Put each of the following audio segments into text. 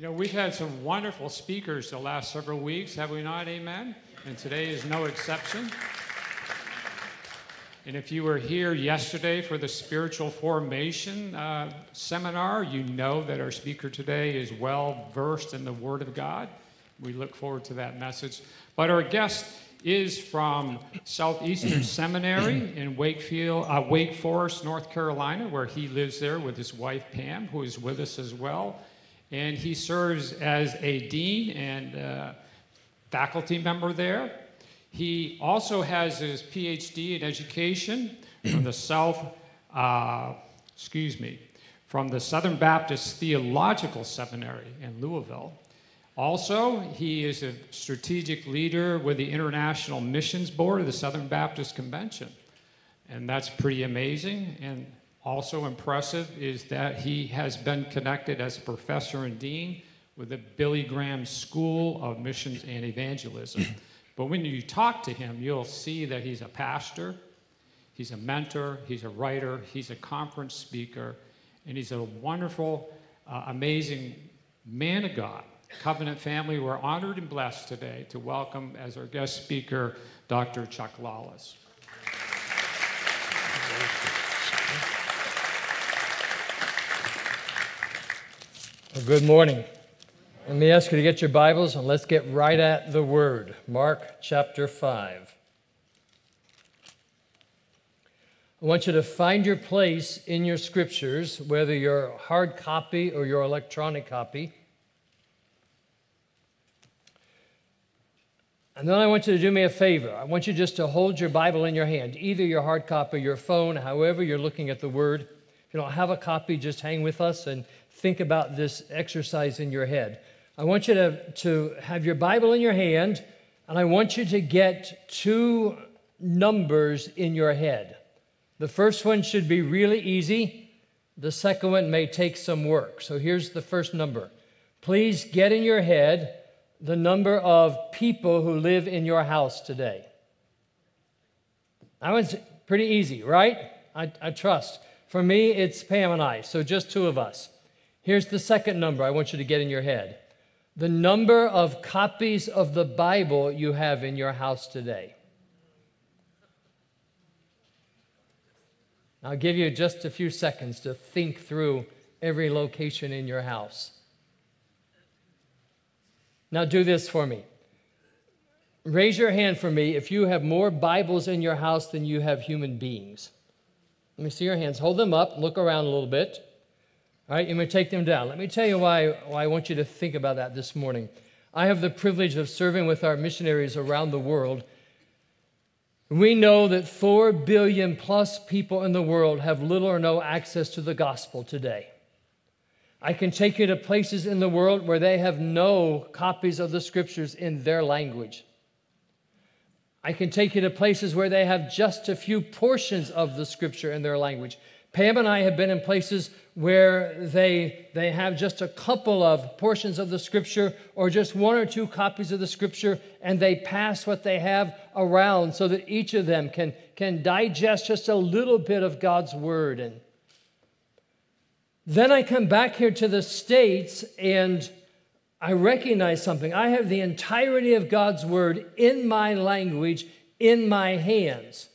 You know, we've had some wonderful speakers the last several weeks, have we not? Amen? And today is no exception. And if you were here yesterday for the spiritual formation uh, seminar, you know that our speaker today is well versed in the Word of God. We look forward to that message. But our guest is from Southeastern Seminary in Wakefield, uh, Wake Forest, North Carolina, where he lives there with his wife Pam, who is with us as well and he serves as a dean and uh, faculty member there. He also has his PhD in education from the South, uh, excuse me, from the Southern Baptist Theological Seminary in Louisville. Also, he is a strategic leader with the International Missions Board of the Southern Baptist Convention. And that's pretty amazing. And also impressive is that he has been connected as a professor and dean with the Billy Graham School of Missions and Evangelism. but when you talk to him, you'll see that he's a pastor, he's a mentor, he's a writer, he's a conference speaker, and he's a wonderful, uh, amazing man of God. Covenant family, we're honored and blessed today to welcome as our guest speaker Dr. Chuck Lawless. Well, good morning. Let me ask you to get your Bibles and let's get right at the Word. Mark chapter 5. I want you to find your place in your scriptures, whether your hard copy or your electronic copy. And then I want you to do me a favor. I want you just to hold your Bible in your hand, either your hard copy your phone, however you're looking at the Word. If you don't have a copy, just hang with us and think about this exercise in your head. I want you to, to have your Bible in your hand, and I want you to get two numbers in your head. The first one should be really easy, the second one may take some work. So here's the first number. Please get in your head the number of people who live in your house today. That one's pretty easy, right? I, I trust. For me, it's Pam and I, so just two of us. Here's the second number I want you to get in your head the number of copies of the Bible you have in your house today. I'll give you just a few seconds to think through every location in your house. Now, do this for me. Raise your hand for me if you have more Bibles in your house than you have human beings. Let me see your hands. Hold them up, look around a little bit. All right, you may take them down. Let me tell you why, why I want you to think about that this morning. I have the privilege of serving with our missionaries around the world. We know that 4 billion plus people in the world have little or no access to the gospel today. I can take you to places in the world where they have no copies of the scriptures in their language. I can take you to places where they have just a few portions of the scripture in their language. Pam and I have been in places where they, they have just a couple of portions of the scripture or just one or two copies of the scripture, and they pass what they have around so that each of them can, can digest just a little bit of God's word. And then I come back here to the States and I recognize something. I have the entirety of God's word in my language, in my hands.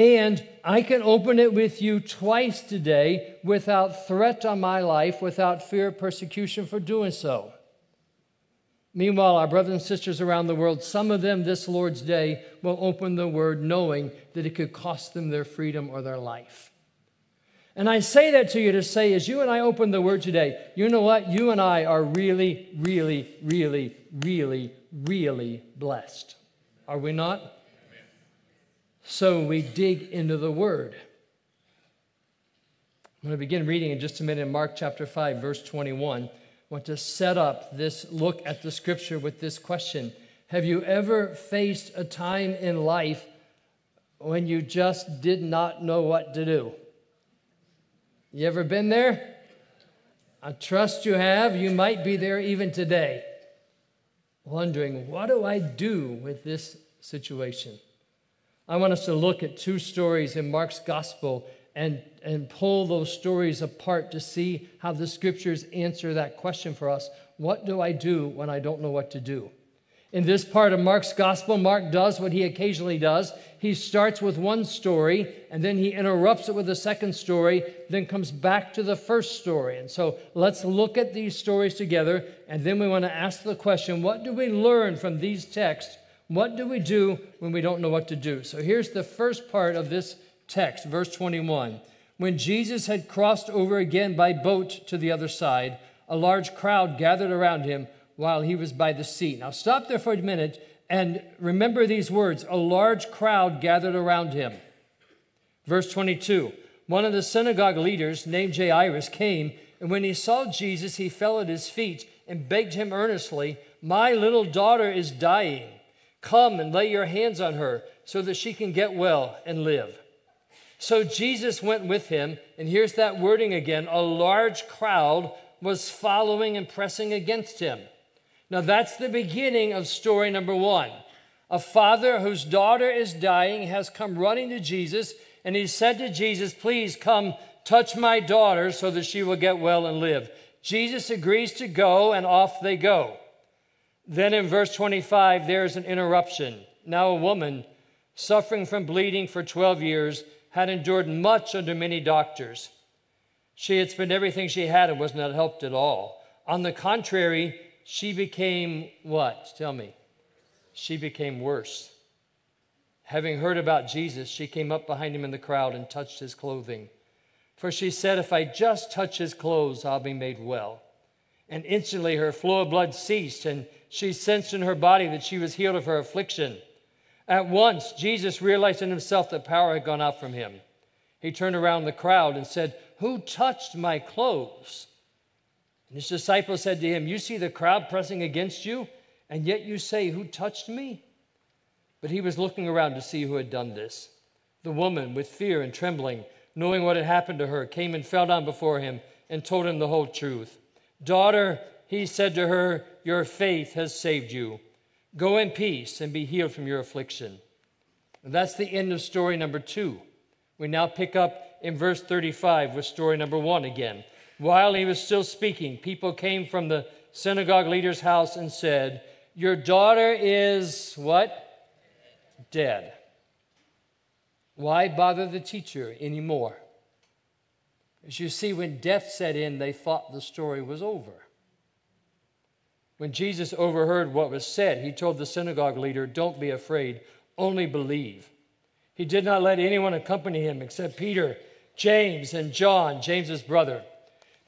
And I can open it with you twice today without threat on my life, without fear of persecution for doing so. Meanwhile, our brothers and sisters around the world, some of them this Lord's Day will open the word knowing that it could cost them their freedom or their life. And I say that to you to say, as you and I open the word today, you know what? You and I are really, really, really, really, really blessed. Are we not? So we dig into the Word. I'm going to begin reading in just a minute in Mark chapter 5, verse 21. I want to set up this look at the scripture with this question Have you ever faced a time in life when you just did not know what to do? You ever been there? I trust you have. You might be there even today, wondering, what do I do with this situation? I want us to look at two stories in Mark's gospel and, and pull those stories apart to see how the scriptures answer that question for us. What do I do when I don't know what to do? In this part of Mark's gospel, Mark does what he occasionally does. He starts with one story and then he interrupts it with a second story, then comes back to the first story. And so let's look at these stories together and then we want to ask the question what do we learn from these texts? What do we do when we don't know what to do? So here's the first part of this text, verse 21. When Jesus had crossed over again by boat to the other side, a large crowd gathered around him while he was by the sea. Now, stop there for a minute and remember these words a large crowd gathered around him. Verse 22 One of the synagogue leaders, named Jairus, came, and when he saw Jesus, he fell at his feet and begged him earnestly, My little daughter is dying. Come and lay your hands on her so that she can get well and live. So Jesus went with him, and here's that wording again a large crowd was following and pressing against him. Now, that's the beginning of story number one. A father whose daughter is dying has come running to Jesus, and he said to Jesus, Please come touch my daughter so that she will get well and live. Jesus agrees to go, and off they go. Then in verse 25, there's an interruption. Now, a woman suffering from bleeding for 12 years had endured much under many doctors. She had spent everything she had and was not helped at all. On the contrary, she became what? Tell me. She became worse. Having heard about Jesus, she came up behind him in the crowd and touched his clothing. For she said, If I just touch his clothes, I'll be made well. And instantly her flow of blood ceased, and she sensed in her body that she was healed of her affliction. At once, Jesus realized in himself that power had gone out from him. He turned around the crowd and said, Who touched my clothes? And his disciples said to him, You see the crowd pressing against you, and yet you say, Who touched me? But he was looking around to see who had done this. The woman, with fear and trembling, knowing what had happened to her, came and fell down before him and told him the whole truth. Daughter, he said to her, Your faith has saved you. Go in peace and be healed from your affliction. And that's the end of story number two. We now pick up in verse 35 with story number one again. While he was still speaking, people came from the synagogue leader's house and said, Your daughter is what? Dead. Why bother the teacher anymore? As you see, when death set in, they thought the story was over. When Jesus overheard what was said, he told the synagogue leader, Don't be afraid, only believe. He did not let anyone accompany him except Peter, James, and John, James's brother.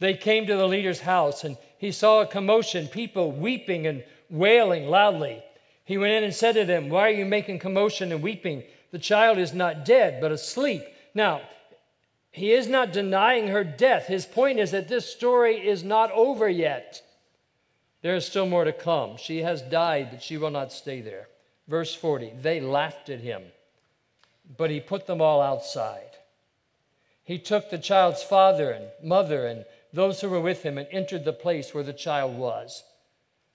They came to the leader's house and he saw a commotion, people weeping and wailing loudly. He went in and said to them, Why are you making commotion and weeping? The child is not dead, but asleep. Now, he is not denying her death. His point is that this story is not over yet. There is still more to come. She has died, but she will not stay there. Verse 40 They laughed at him, but he put them all outside. He took the child's father and mother and those who were with him and entered the place where the child was.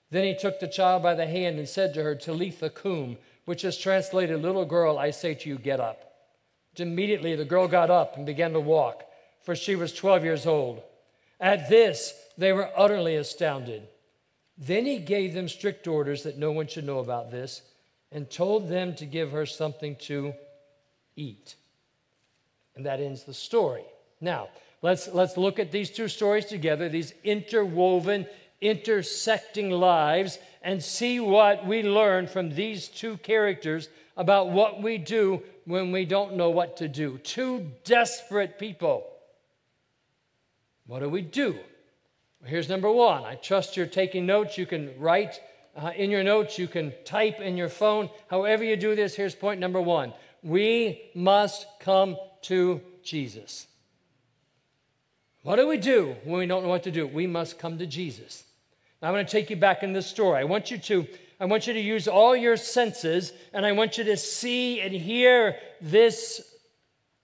Then he took the child by the hand and said to her, Talitha cum, which is translated, Little girl, I say to you, get up. Immediately the girl got up and began to walk, for she was 12 years old. At this, they were utterly astounded. Then he gave them strict orders that no one should know about this and told them to give her something to eat. And that ends the story. Now, Let's, let's look at these two stories together, these interwoven, intersecting lives, and see what we learn from these two characters about what we do when we don't know what to do. Two desperate people. What do we do? Here's number one. I trust you're taking notes. You can write uh, in your notes, you can type in your phone. However, you do this, here's point number one. We must come to Jesus. What do we do when we don't know what to do? We must come to Jesus. Now, I'm going to take you back in this story. I want you to I want you to use all your senses, and I want you to see and hear this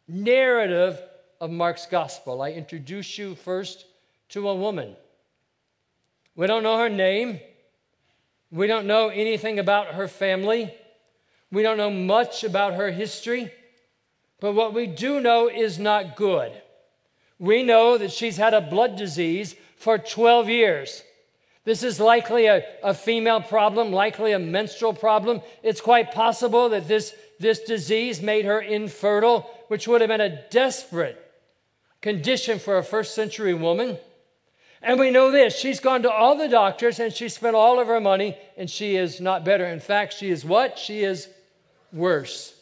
narrative of Mark's gospel. I introduce you first to a woman. We don't know her name. We don't know anything about her family. We don't know much about her history. But what we do know is not good. We know that she's had a blood disease for 12 years. This is likely a, a female problem, likely a menstrual problem. It's quite possible that this, this disease made her infertile, which would have been a desperate condition for a first century woman. And we know this she's gone to all the doctors and she spent all of her money and she is not better. In fact, she is what? She is worse.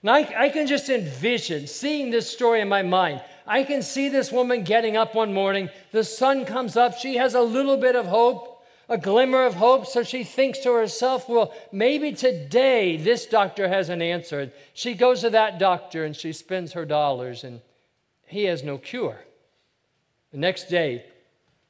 And I, I can just envision seeing this story in my mind. I can see this woman getting up one morning. The sun comes up. She has a little bit of hope, a glimmer of hope. So she thinks to herself, well, maybe today this doctor has an answer. She goes to that doctor and she spends her dollars, and he has no cure. The next day,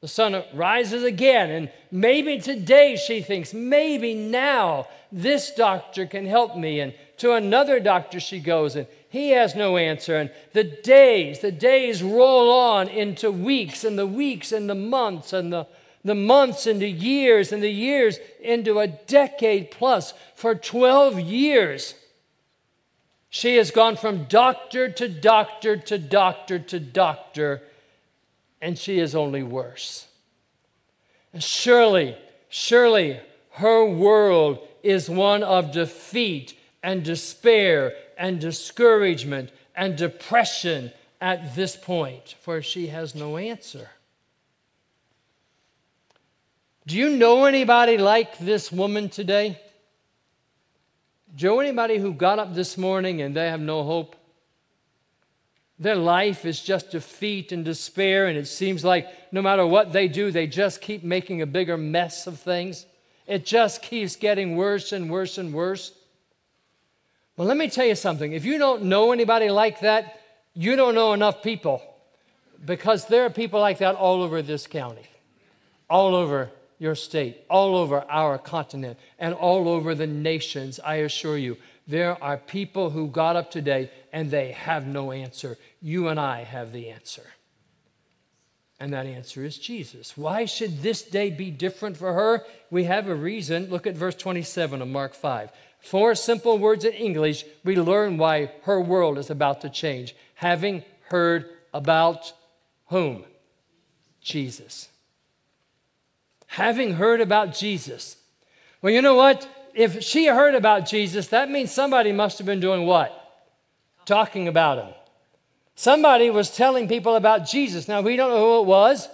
the sun rises again, and maybe today she thinks, maybe now this doctor can help me. And to another doctor she goes, and he has no answer. And the days, the days roll on into weeks, and the weeks and the months, and the, the months into years, and the years into a decade plus. For 12 years, she has gone from doctor to doctor to doctor to doctor and she is only worse. And surely, surely her world is one of defeat and despair and discouragement and depression at this point, for she has no answer. Do you know anybody like this woman today? Do you know anybody who got up this morning and they have no hope? Their life is just defeat and despair, and it seems like no matter what they do, they just keep making a bigger mess of things. It just keeps getting worse and worse and worse. Well, let me tell you something. If you don't know anybody like that, you don't know enough people because there are people like that all over this county, all over your state, all over our continent, and all over the nations, I assure you. There are people who got up today and they have no answer. You and I have the answer. And that answer is Jesus. Why should this day be different for her? We have a reason. Look at verse 27 of Mark 5. Four simple words in English, we learn why her world is about to change. Having heard about whom? Jesus. Having heard about Jesus. Well, you know what? if she heard about Jesus, that means somebody must have been doing what? Talking about him. Somebody was telling people about Jesus. Now, we don't know who it was.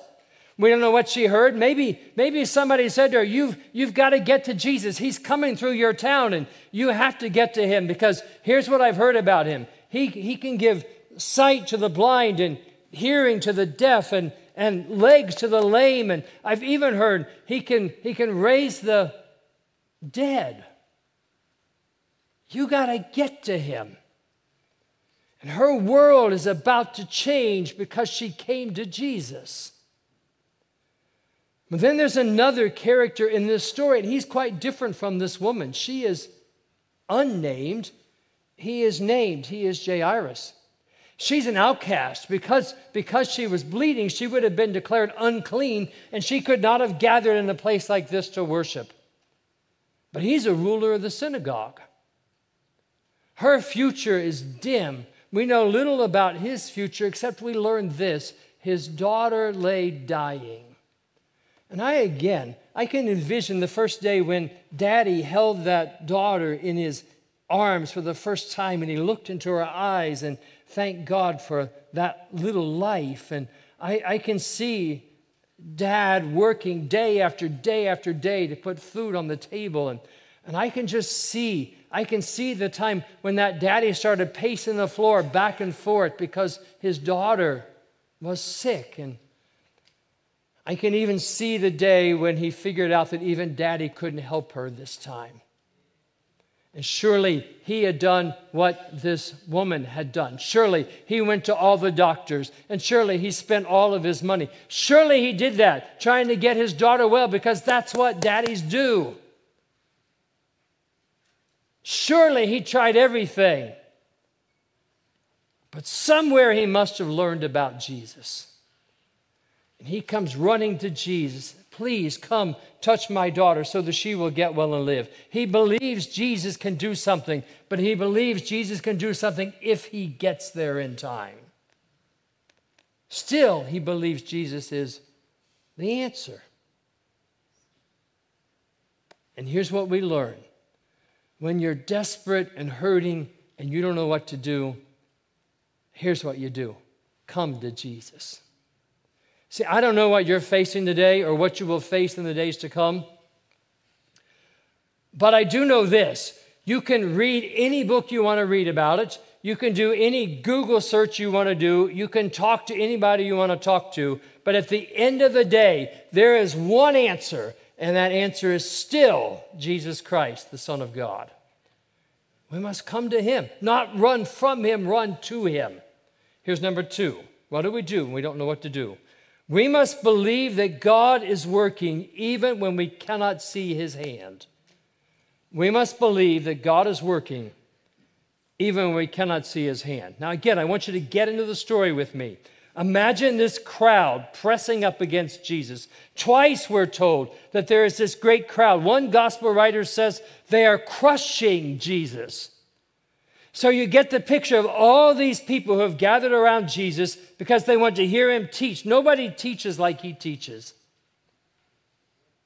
We don't know what she heard. Maybe, maybe somebody said to her, you've, you've got to get to Jesus. He's coming through your town and you have to get to him because here's what I've heard about him. He, he can give sight to the blind and hearing to the deaf and, and legs to the lame. And I've even heard he can, he can raise the, dead. You got to get to him. And her world is about to change because she came to Jesus. But then there's another character in this story, and he's quite different from this woman. She is unnamed, he is named, he is Jairus. She's an outcast. Because, because she was bleeding, she would have been declared unclean, and she could not have gathered in a place like this to worship but he's a ruler of the synagogue. Her future is dim. We know little about his future except we learn this his daughter lay dying. And I again, I can envision the first day when daddy held that daughter in his arms for the first time and he looked into her eyes and thanked God for that little life. And I, I can see dad working day after day after day to put food on the table. And, and I can just see, I can see the time when that daddy started pacing the floor back and forth because his daughter was sick. And I can even see the day when he figured out that even daddy couldn't help her this time. And surely he had done what this woman had done. Surely he went to all the doctors, and surely he spent all of his money. Surely he did that, trying to get his daughter well, because that's what daddies do. Surely he tried everything. But somewhere he must have learned about Jesus. And he comes running to Jesus. Please come touch my daughter so that she will get well and live. He believes Jesus can do something, but he believes Jesus can do something if he gets there in time. Still, he believes Jesus is the answer. And here's what we learn when you're desperate and hurting and you don't know what to do, here's what you do come to Jesus. See, I don't know what you're facing today or what you will face in the days to come, but I do know this. You can read any book you want to read about it. You can do any Google search you want to do. You can talk to anybody you want to talk to. But at the end of the day, there is one answer, and that answer is still Jesus Christ, the Son of God. We must come to Him, not run from Him, run to Him. Here's number two. What do we do when we don't know what to do? We must believe that God is working even when we cannot see His hand. We must believe that God is working even when we cannot see His hand. Now, again, I want you to get into the story with me. Imagine this crowd pressing up against Jesus. Twice we're told that there is this great crowd. One gospel writer says they are crushing Jesus. So you get the picture of all these people who have gathered around Jesus because they want to hear him teach. Nobody teaches like he teaches.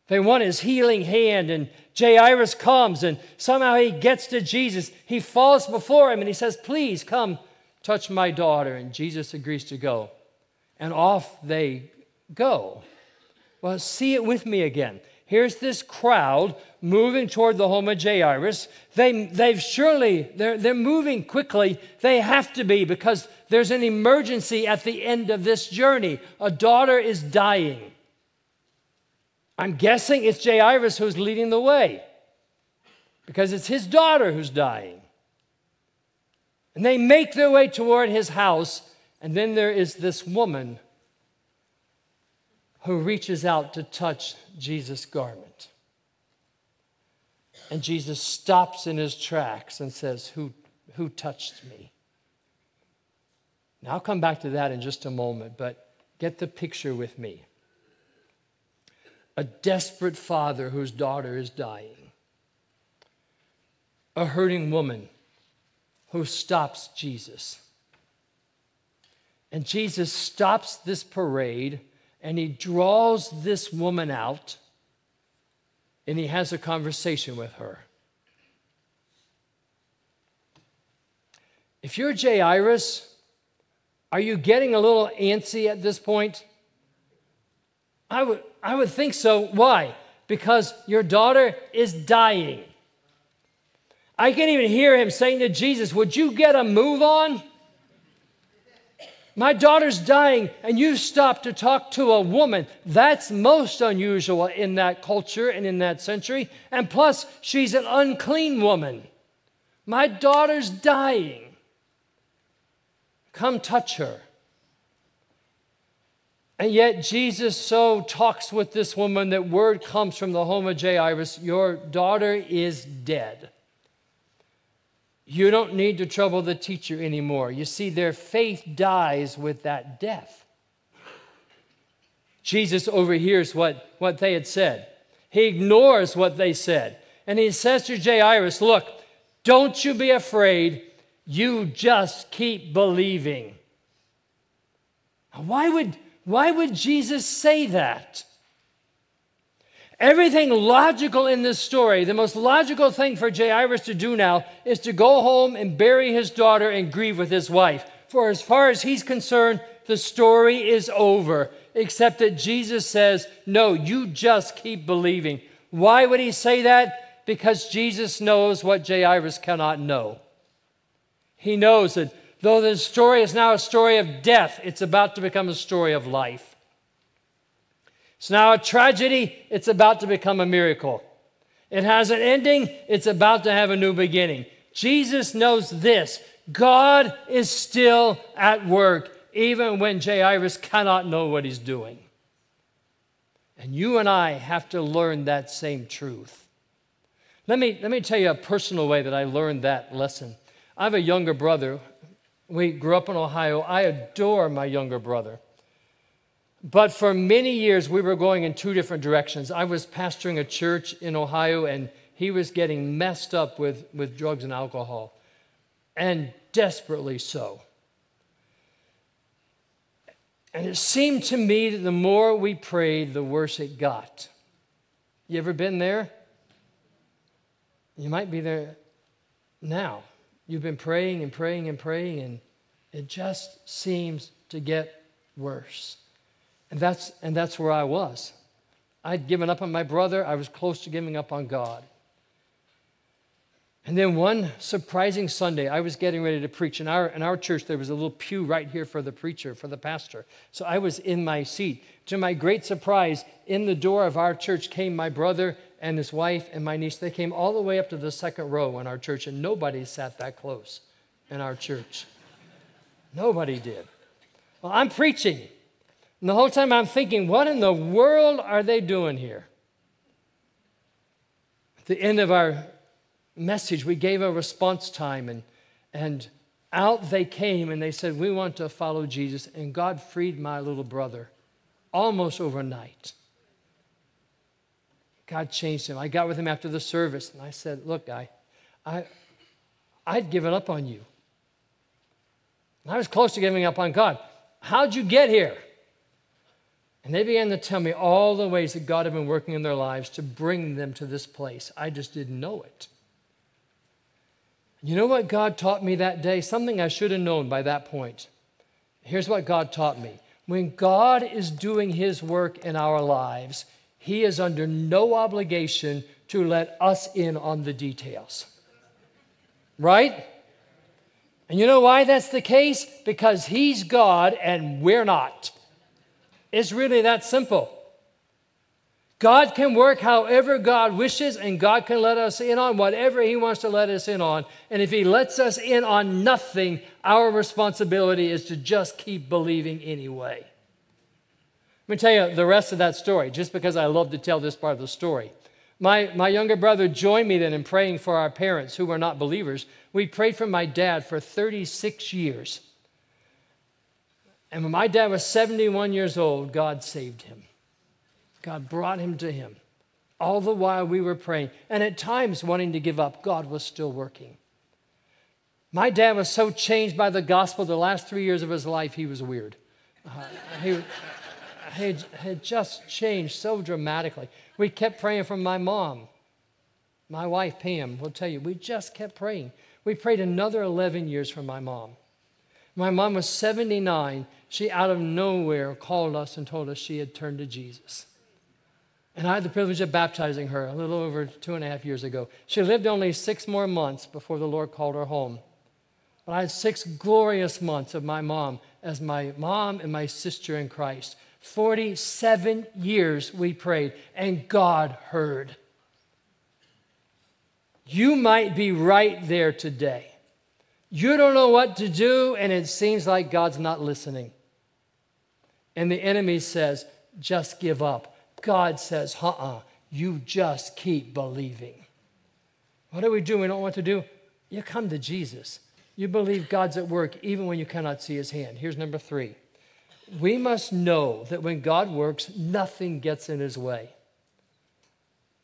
They want his healing hand, and Jairus comes, and somehow he gets to Jesus. He falls before him and he says, Please come touch my daughter. And Jesus agrees to go and off they go. Well, see it with me again. Here's this crowd moving toward the home of Jairus. They, they've surely, they're, they're moving quickly. They have to be because there's an emergency at the end of this journey. A daughter is dying. I'm guessing it's Jairus who's leading the way because it's his daughter who's dying. And they make their way toward his house and then there is this woman who reaches out to touch Jesus' garment. And Jesus stops in his tracks and says, Who, who touched me? Now, I'll come back to that in just a moment, but get the picture with me. A desperate father whose daughter is dying, a hurting woman who stops Jesus and Jesus stops this parade and he draws this woman out and he has a conversation with her. If you're Jairus, are you getting a little antsy at this point? I would, I would think so. Why? Because your daughter is dying. I can even hear him saying to Jesus, Would you get a move on? My daughter's dying, and you stop to talk to a woman. That's most unusual in that culture and in that century. And plus, she's an unclean woman. My daughter's dying. Come touch her. And yet, Jesus so talks with this woman that word comes from the home of Jairus Your daughter is dead. You don't need to trouble the teacher anymore. You see, their faith dies with that death. Jesus overhears what, what they had said. He ignores what they said. And he says to Jairus, Look, don't you be afraid. You just keep believing. Why would, why would Jesus say that? Everything logical in this story, the most logical thing for Jairus to do now is to go home and bury his daughter and grieve with his wife. For as far as he's concerned, the story is over, except that Jesus says, No, you just keep believing. Why would he say that? Because Jesus knows what Jairus cannot know. He knows that though the story is now a story of death, it's about to become a story of life. It's now a tragedy, it's about to become a miracle. It has an ending, it's about to have a new beginning. Jesus knows this God is still at work, even when Jairus cannot know what he's doing. And you and I have to learn that same truth. Let me, let me tell you a personal way that I learned that lesson. I have a younger brother. We grew up in Ohio. I adore my younger brother. But for many years, we were going in two different directions. I was pastoring a church in Ohio, and he was getting messed up with, with drugs and alcohol, and desperately so. And it seemed to me that the more we prayed, the worse it got. You ever been there? You might be there now. You've been praying and praying and praying, and it just seems to get worse. And that's, and that's where I was. I'd given up on my brother, I was close to giving up on God. And then one surprising Sunday, I was getting ready to preach. In our, in our church, there was a little pew right here for the preacher, for the pastor. So I was in my seat. To my great surprise, in the door of our church came my brother and his wife and my niece. They came all the way up to the second row in our church, and nobody sat that close in our church. Nobody did. Well, I'm preaching. And the whole time I'm thinking, what in the world are they doing here? At the end of our message, we gave a response time, and, and out they came and they said, We want to follow Jesus. And God freed my little brother almost overnight. God changed him. I got with him after the service and I said, Look, guy, I, I'd given up on you. I was close to giving up on God. How'd you get here? And they began to tell me all the ways that God had been working in their lives to bring them to this place. I just didn't know it. You know what God taught me that day? Something I should have known by that point. Here's what God taught me. When God is doing his work in our lives, he is under no obligation to let us in on the details. Right? And you know why that's the case? Because he's God and we're not. It's really that simple. God can work however God wishes, and God can let us in on whatever He wants to let us in on. And if He lets us in on nothing, our responsibility is to just keep believing anyway. Let me tell you the rest of that story, just because I love to tell this part of the story. My, my younger brother joined me then in praying for our parents who were not believers. We prayed for my dad for 36 years. And when my dad was 71 years old, God saved him. God brought him to him. All the while we were praying, and at times wanting to give up, God was still working. My dad was so changed by the gospel, the last three years of his life, he was weird. Uh, he, he had just changed so dramatically. We kept praying for my mom. My wife, Pam, will tell you, we just kept praying. We prayed another 11 years for my mom. My mom was 79. She, out of nowhere, called us and told us she had turned to Jesus. And I had the privilege of baptizing her a little over two and a half years ago. She lived only six more months before the Lord called her home. But I had six glorious months of my mom as my mom and my sister in Christ. 47 years we prayed, and God heard. You might be right there today. You don't know what to do, and it seems like God's not listening. And the enemy says, just give up. God says, uh uh-uh, uh you just keep believing. What do we do? We don't want to do. You come to Jesus. You believe God's at work even when you cannot see his hand. Here's number three. We must know that when God works, nothing gets in his way.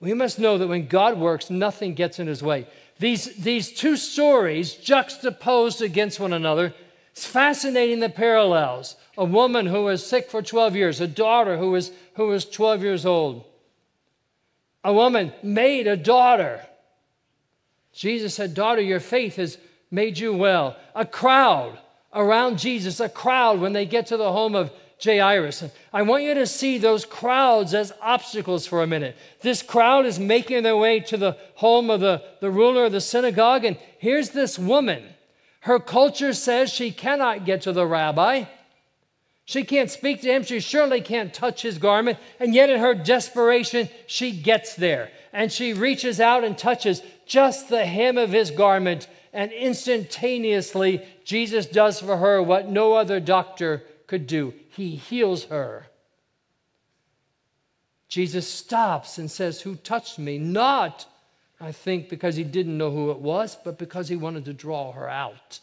We must know that when God works, nothing gets in his way. These, these two stories juxtaposed against one another, it's fascinating the parallels. A woman who was sick for 12 years, a daughter who was who was 12 years old. A woman made a daughter. Jesus said, Daughter, your faith has made you well. A crowd around Jesus, a crowd when they get to the home of Jairus. I want you to see those crowds as obstacles for a minute. This crowd is making their way to the home of the, the ruler of the synagogue, and here's this woman. Her culture says she cannot get to the rabbi. She can't speak to him. She surely can't touch his garment. And yet, in her desperation, she gets there. And she reaches out and touches just the hem of his garment. And instantaneously, Jesus does for her what no other doctor could do He heals her. Jesus stops and says, Who touched me? Not I think because he didn't know who it was, but because he wanted to draw her out.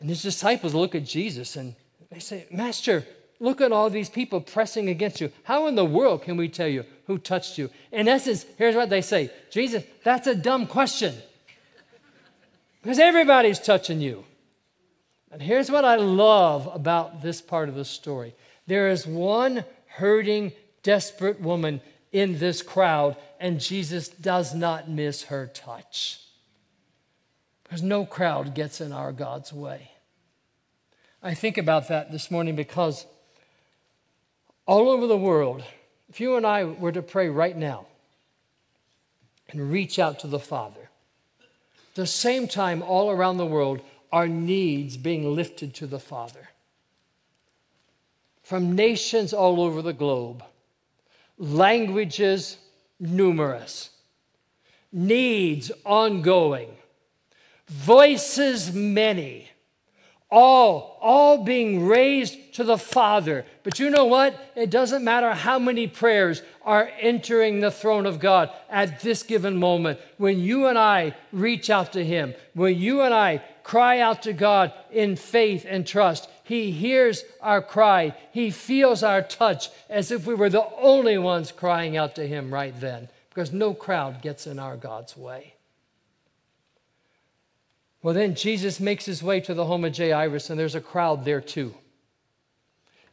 And his disciples look at Jesus and they say, Master, look at all these people pressing against you. How in the world can we tell you who touched you? In essence, here's what they say Jesus, that's a dumb question. Because everybody's touching you. And here's what I love about this part of the story there is one hurting, desperate woman in this crowd, and Jesus does not miss her touch. Because no crowd gets in our God's way. I think about that this morning because all over the world, if you and I were to pray right now and reach out to the Father, the same time all around the world our needs being lifted to the Father. From nations all over the globe, languages numerous, needs ongoing, voices many. All all being raised to the father. But you know what? It doesn't matter how many prayers are entering the throne of god at this given moment. When you and i reach out to him when you and i cry out to god in faith and trust he hears our cry he feels our touch as if we were the only ones crying out to him right then because no crowd gets in our god's way well, then Jesus makes his way to the home of Jairus, and there's a crowd there too.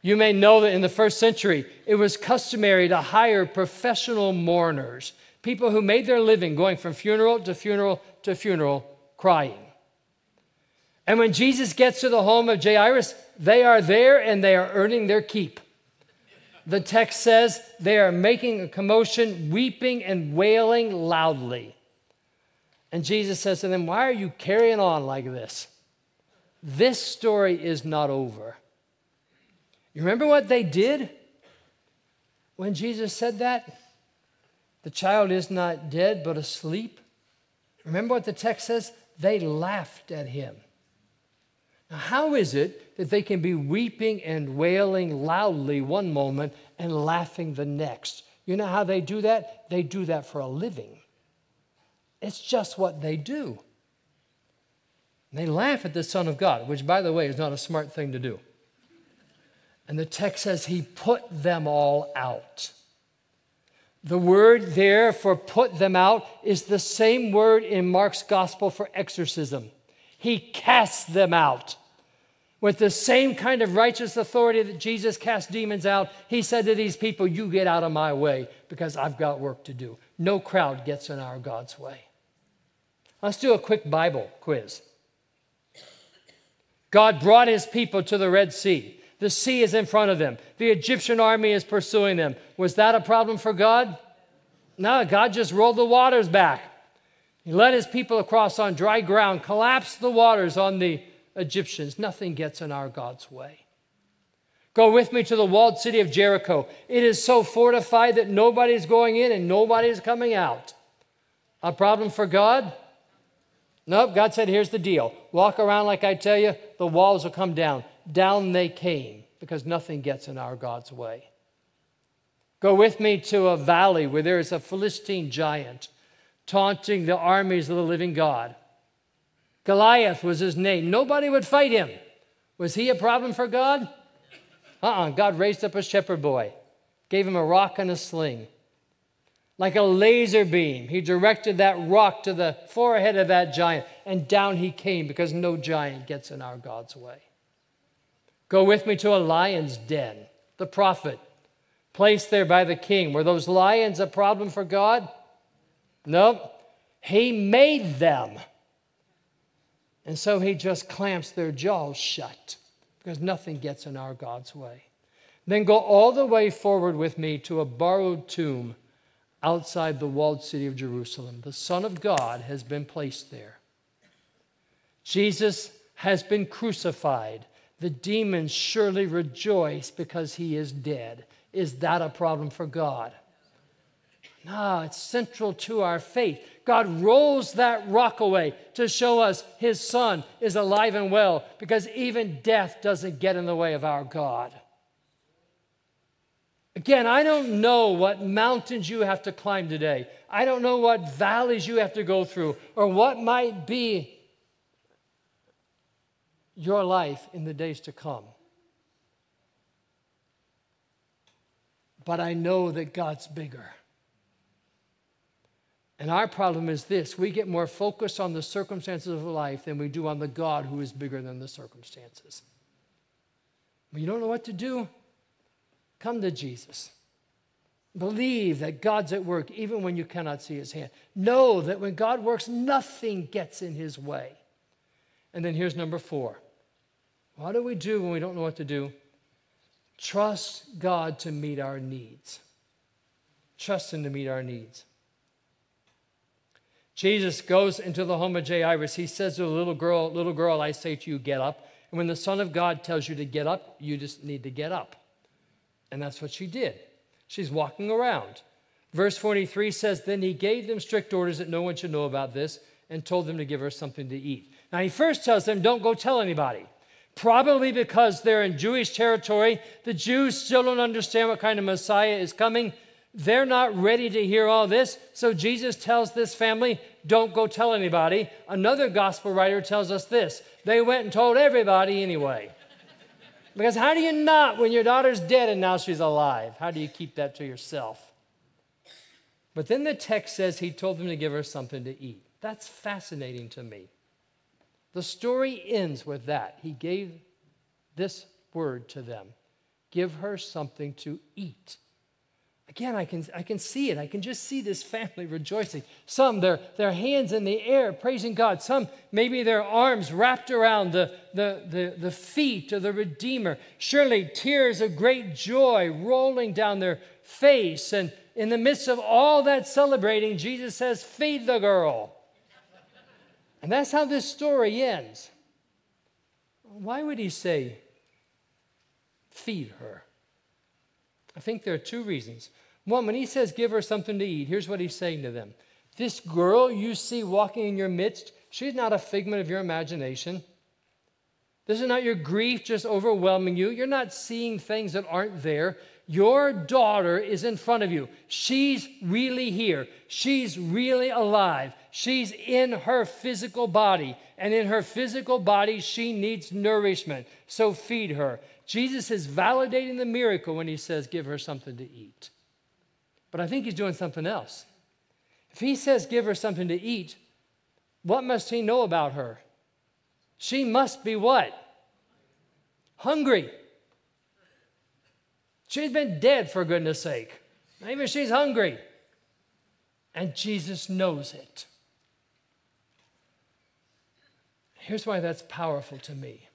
You may know that in the first century, it was customary to hire professional mourners, people who made their living going from funeral to funeral to funeral, crying. And when Jesus gets to the home of Jairus, they are there and they are earning their keep. The text says they are making a commotion, weeping and wailing loudly. And Jesus says to them, Why are you carrying on like this? This story is not over. You remember what they did when Jesus said that? The child is not dead, but asleep. Remember what the text says? They laughed at him. Now, how is it that they can be weeping and wailing loudly one moment and laughing the next? You know how they do that? They do that for a living. It's just what they do. they laugh at the Son of God, which, by the way, is not a smart thing to do. And the text says he put them all out. The word there for put them out is the same word in Mark's gospel for exorcism. He cast them out. With the same kind of righteous authority that Jesus cast demons out, he said to these people, You get out of my way because I've got work to do. No crowd gets in our God's way. Let's do a quick Bible quiz. God brought his people to the Red Sea. The sea is in front of them. The Egyptian army is pursuing them. Was that a problem for God? No, God just rolled the waters back. He led his people across on dry ground, collapsed the waters on the Egyptians. Nothing gets in our God's way. Go with me to the walled city of Jericho. It is so fortified that nobody's going in and nobody's coming out. A problem for God? Nope, God said, here's the deal. Walk around like I tell you, the walls will come down. Down they came because nothing gets in our God's way. Go with me to a valley where there is a Philistine giant taunting the armies of the living God. Goliath was his name. Nobody would fight him. Was he a problem for God? Uh uh-uh. uh God raised up a shepherd boy, gave him a rock and a sling like a laser beam. He directed that rock to the forehead of that giant, and down he came because no giant gets in our God's way. Go with me to a lion's den, the prophet, placed there by the king. Were those lions a problem for God? No, he made them. And so he just clamps their jaws shut because nothing gets in our God's way. Then go all the way forward with me to a borrowed tomb outside the walled city of Jerusalem. The Son of God has been placed there. Jesus has been crucified. The demons surely rejoice because he is dead. Is that a problem for God? No, it's central to our faith. God rolls that rock away to show us his son is alive and well because even death doesn't get in the way of our God. Again, I don't know what mountains you have to climb today. I don't know what valleys you have to go through or what might be your life in the days to come. But I know that God's bigger. And our problem is this we get more focused on the circumstances of life than we do on the God who is bigger than the circumstances. When you don't know what to do, come to Jesus. Believe that God's at work even when you cannot see his hand. Know that when God works, nothing gets in his way. And then here's number four what do we do when we don't know what to do? Trust God to meet our needs. Trust Him to meet our needs. Jesus goes into the home of Jairus. He says to the little girl, Little girl, I say to you, get up. And when the Son of God tells you to get up, you just need to get up. And that's what she did. She's walking around. Verse 43 says, Then he gave them strict orders that no one should know about this and told them to give her something to eat. Now he first tells them, Don't go tell anybody. Probably because they're in Jewish territory. The Jews still don't understand what kind of Messiah is coming. They're not ready to hear all this. So Jesus tells this family, Don't go tell anybody. Another gospel writer tells us this they went and told everybody anyway. Because how do you not when your daughter's dead and now she's alive? How do you keep that to yourself? But then the text says he told them to give her something to eat. That's fascinating to me. The story ends with that. He gave this word to them give her something to eat. Again, I can, I can see it. I can just see this family rejoicing. Some, their, their hands in the air, praising God. Some, maybe their arms wrapped around the, the, the, the feet of the Redeemer. Surely tears of great joy rolling down their face. And in the midst of all that celebrating, Jesus says, Feed the girl. And that's how this story ends. Why would he say, Feed her? I think there are two reasons. One, when he says give her something to eat, here's what he's saying to them This girl you see walking in your midst, she's not a figment of your imagination. This is not your grief just overwhelming you. You're not seeing things that aren't there. Your daughter is in front of you. She's really here. She's really alive. She's in her physical body. And in her physical body, she needs nourishment. So feed her. Jesus is validating the miracle when he says, Give her something to eat. But I think he's doing something else. If he says, Give her something to eat, what must he know about her? She must be what? Hungry. She's been dead, for goodness sake. Maybe she's hungry. And Jesus knows it. Here's why that's powerful to me.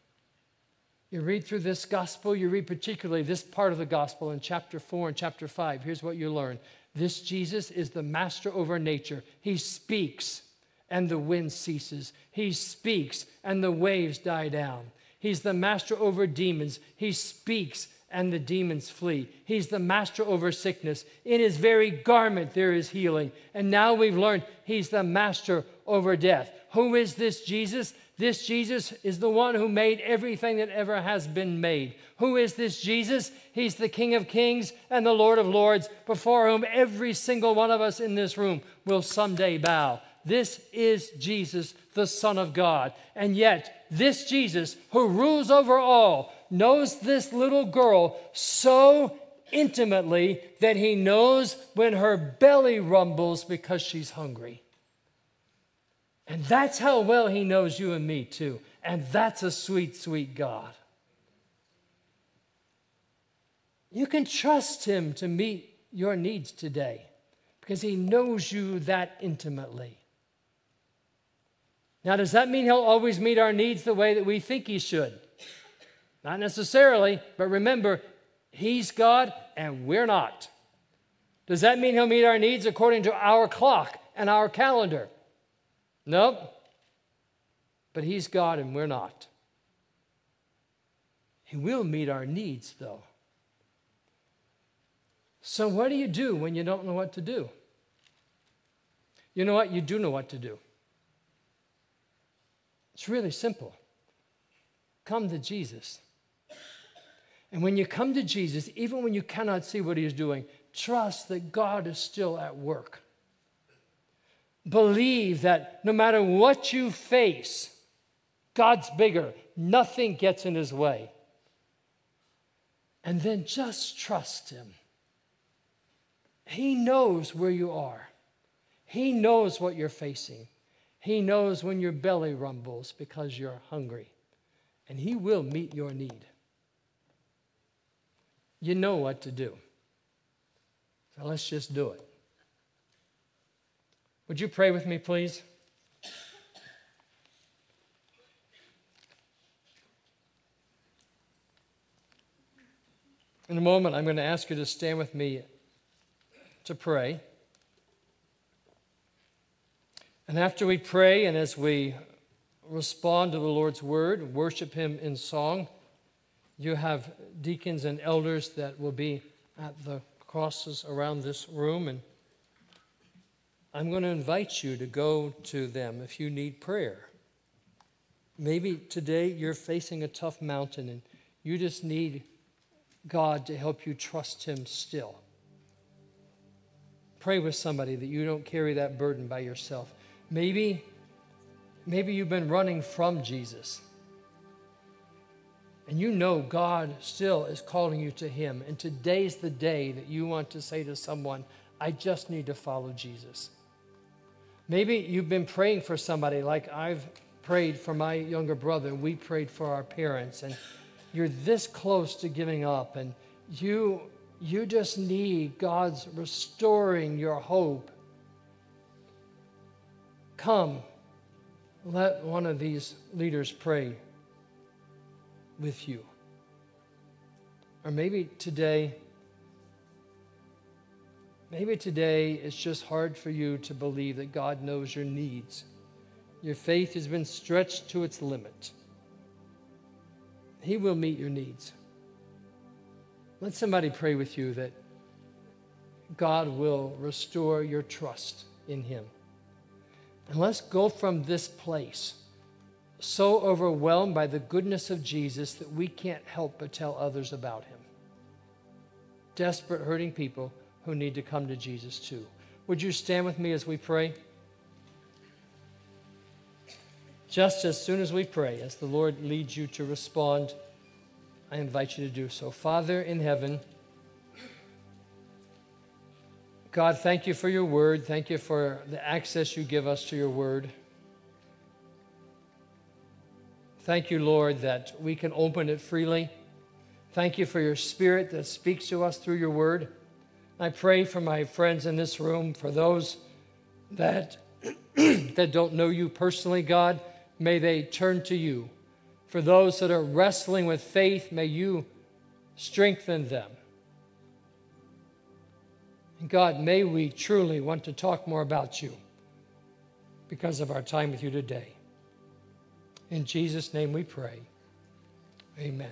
You read through this gospel, you read particularly this part of the gospel in chapter 4 and chapter 5. Here's what you learn this Jesus is the master over nature. He speaks and the wind ceases, he speaks and the waves die down. He's the master over demons. He speaks and the demons flee. He's the master over sickness. In his very garment there is healing. And now we've learned he's the master over death. Who is this Jesus? This Jesus is the one who made everything that ever has been made. Who is this Jesus? He's the King of Kings and the Lord of Lords, before whom every single one of us in this room will someday bow. This is Jesus, the Son of God. And yet, this Jesus, who rules over all, knows this little girl so intimately that he knows when her belly rumbles because she's hungry. And that's how well He knows you and me, too. And that's a sweet, sweet God. You can trust Him to meet your needs today because He knows you that intimately. Now, does that mean He'll always meet our needs the way that we think He should? Not necessarily, but remember, He's God and we're not. Does that mean He'll meet our needs according to our clock and our calendar? Nope. But He's God and we're not. He will meet our needs, though. So, what do you do when you don't know what to do? You know what? You do know what to do. It's really simple. Come to Jesus. And when you come to Jesus, even when you cannot see what he is doing, trust that God is still at work. Believe that no matter what you face, God's bigger. Nothing gets in his way. And then just trust him. He knows where you are. He knows what you're facing. He knows when your belly rumbles because you're hungry. And He will meet your need. You know what to do. So let's just do it. Would you pray with me, please? In a moment, I'm going to ask you to stand with me to pray. And after we pray and as we respond to the Lord's word, worship Him in song, you have deacons and elders that will be at the crosses around this room. And I'm going to invite you to go to them if you need prayer. Maybe today you're facing a tough mountain and you just need God to help you trust Him still. Pray with somebody that you don't carry that burden by yourself. Maybe, maybe you've been running from Jesus. And you know God still is calling you to Him. And today's the day that you want to say to someone, I just need to follow Jesus. Maybe you've been praying for somebody like I've prayed for my younger brother. We prayed for our parents. And you're this close to giving up. And you, you just need God's restoring your hope Come, let one of these leaders pray with you. Or maybe today, maybe today it's just hard for you to believe that God knows your needs. Your faith has been stretched to its limit. He will meet your needs. Let somebody pray with you that God will restore your trust in Him. And let's go from this place so overwhelmed by the goodness of Jesus that we can't help but tell others about him. Desperate, hurting people who need to come to Jesus too. Would you stand with me as we pray? Just as soon as we pray, as the Lord leads you to respond, I invite you to do so. Father in heaven, God, thank you for your word. Thank you for the access you give us to your word. Thank you, Lord, that we can open it freely. Thank you for your spirit that speaks to us through your word. I pray for my friends in this room, for those that, that don't know you personally, God, may they turn to you. For those that are wrestling with faith, may you strengthen them. And God, may we truly want to talk more about you because of our time with you today. In Jesus' name we pray. Amen.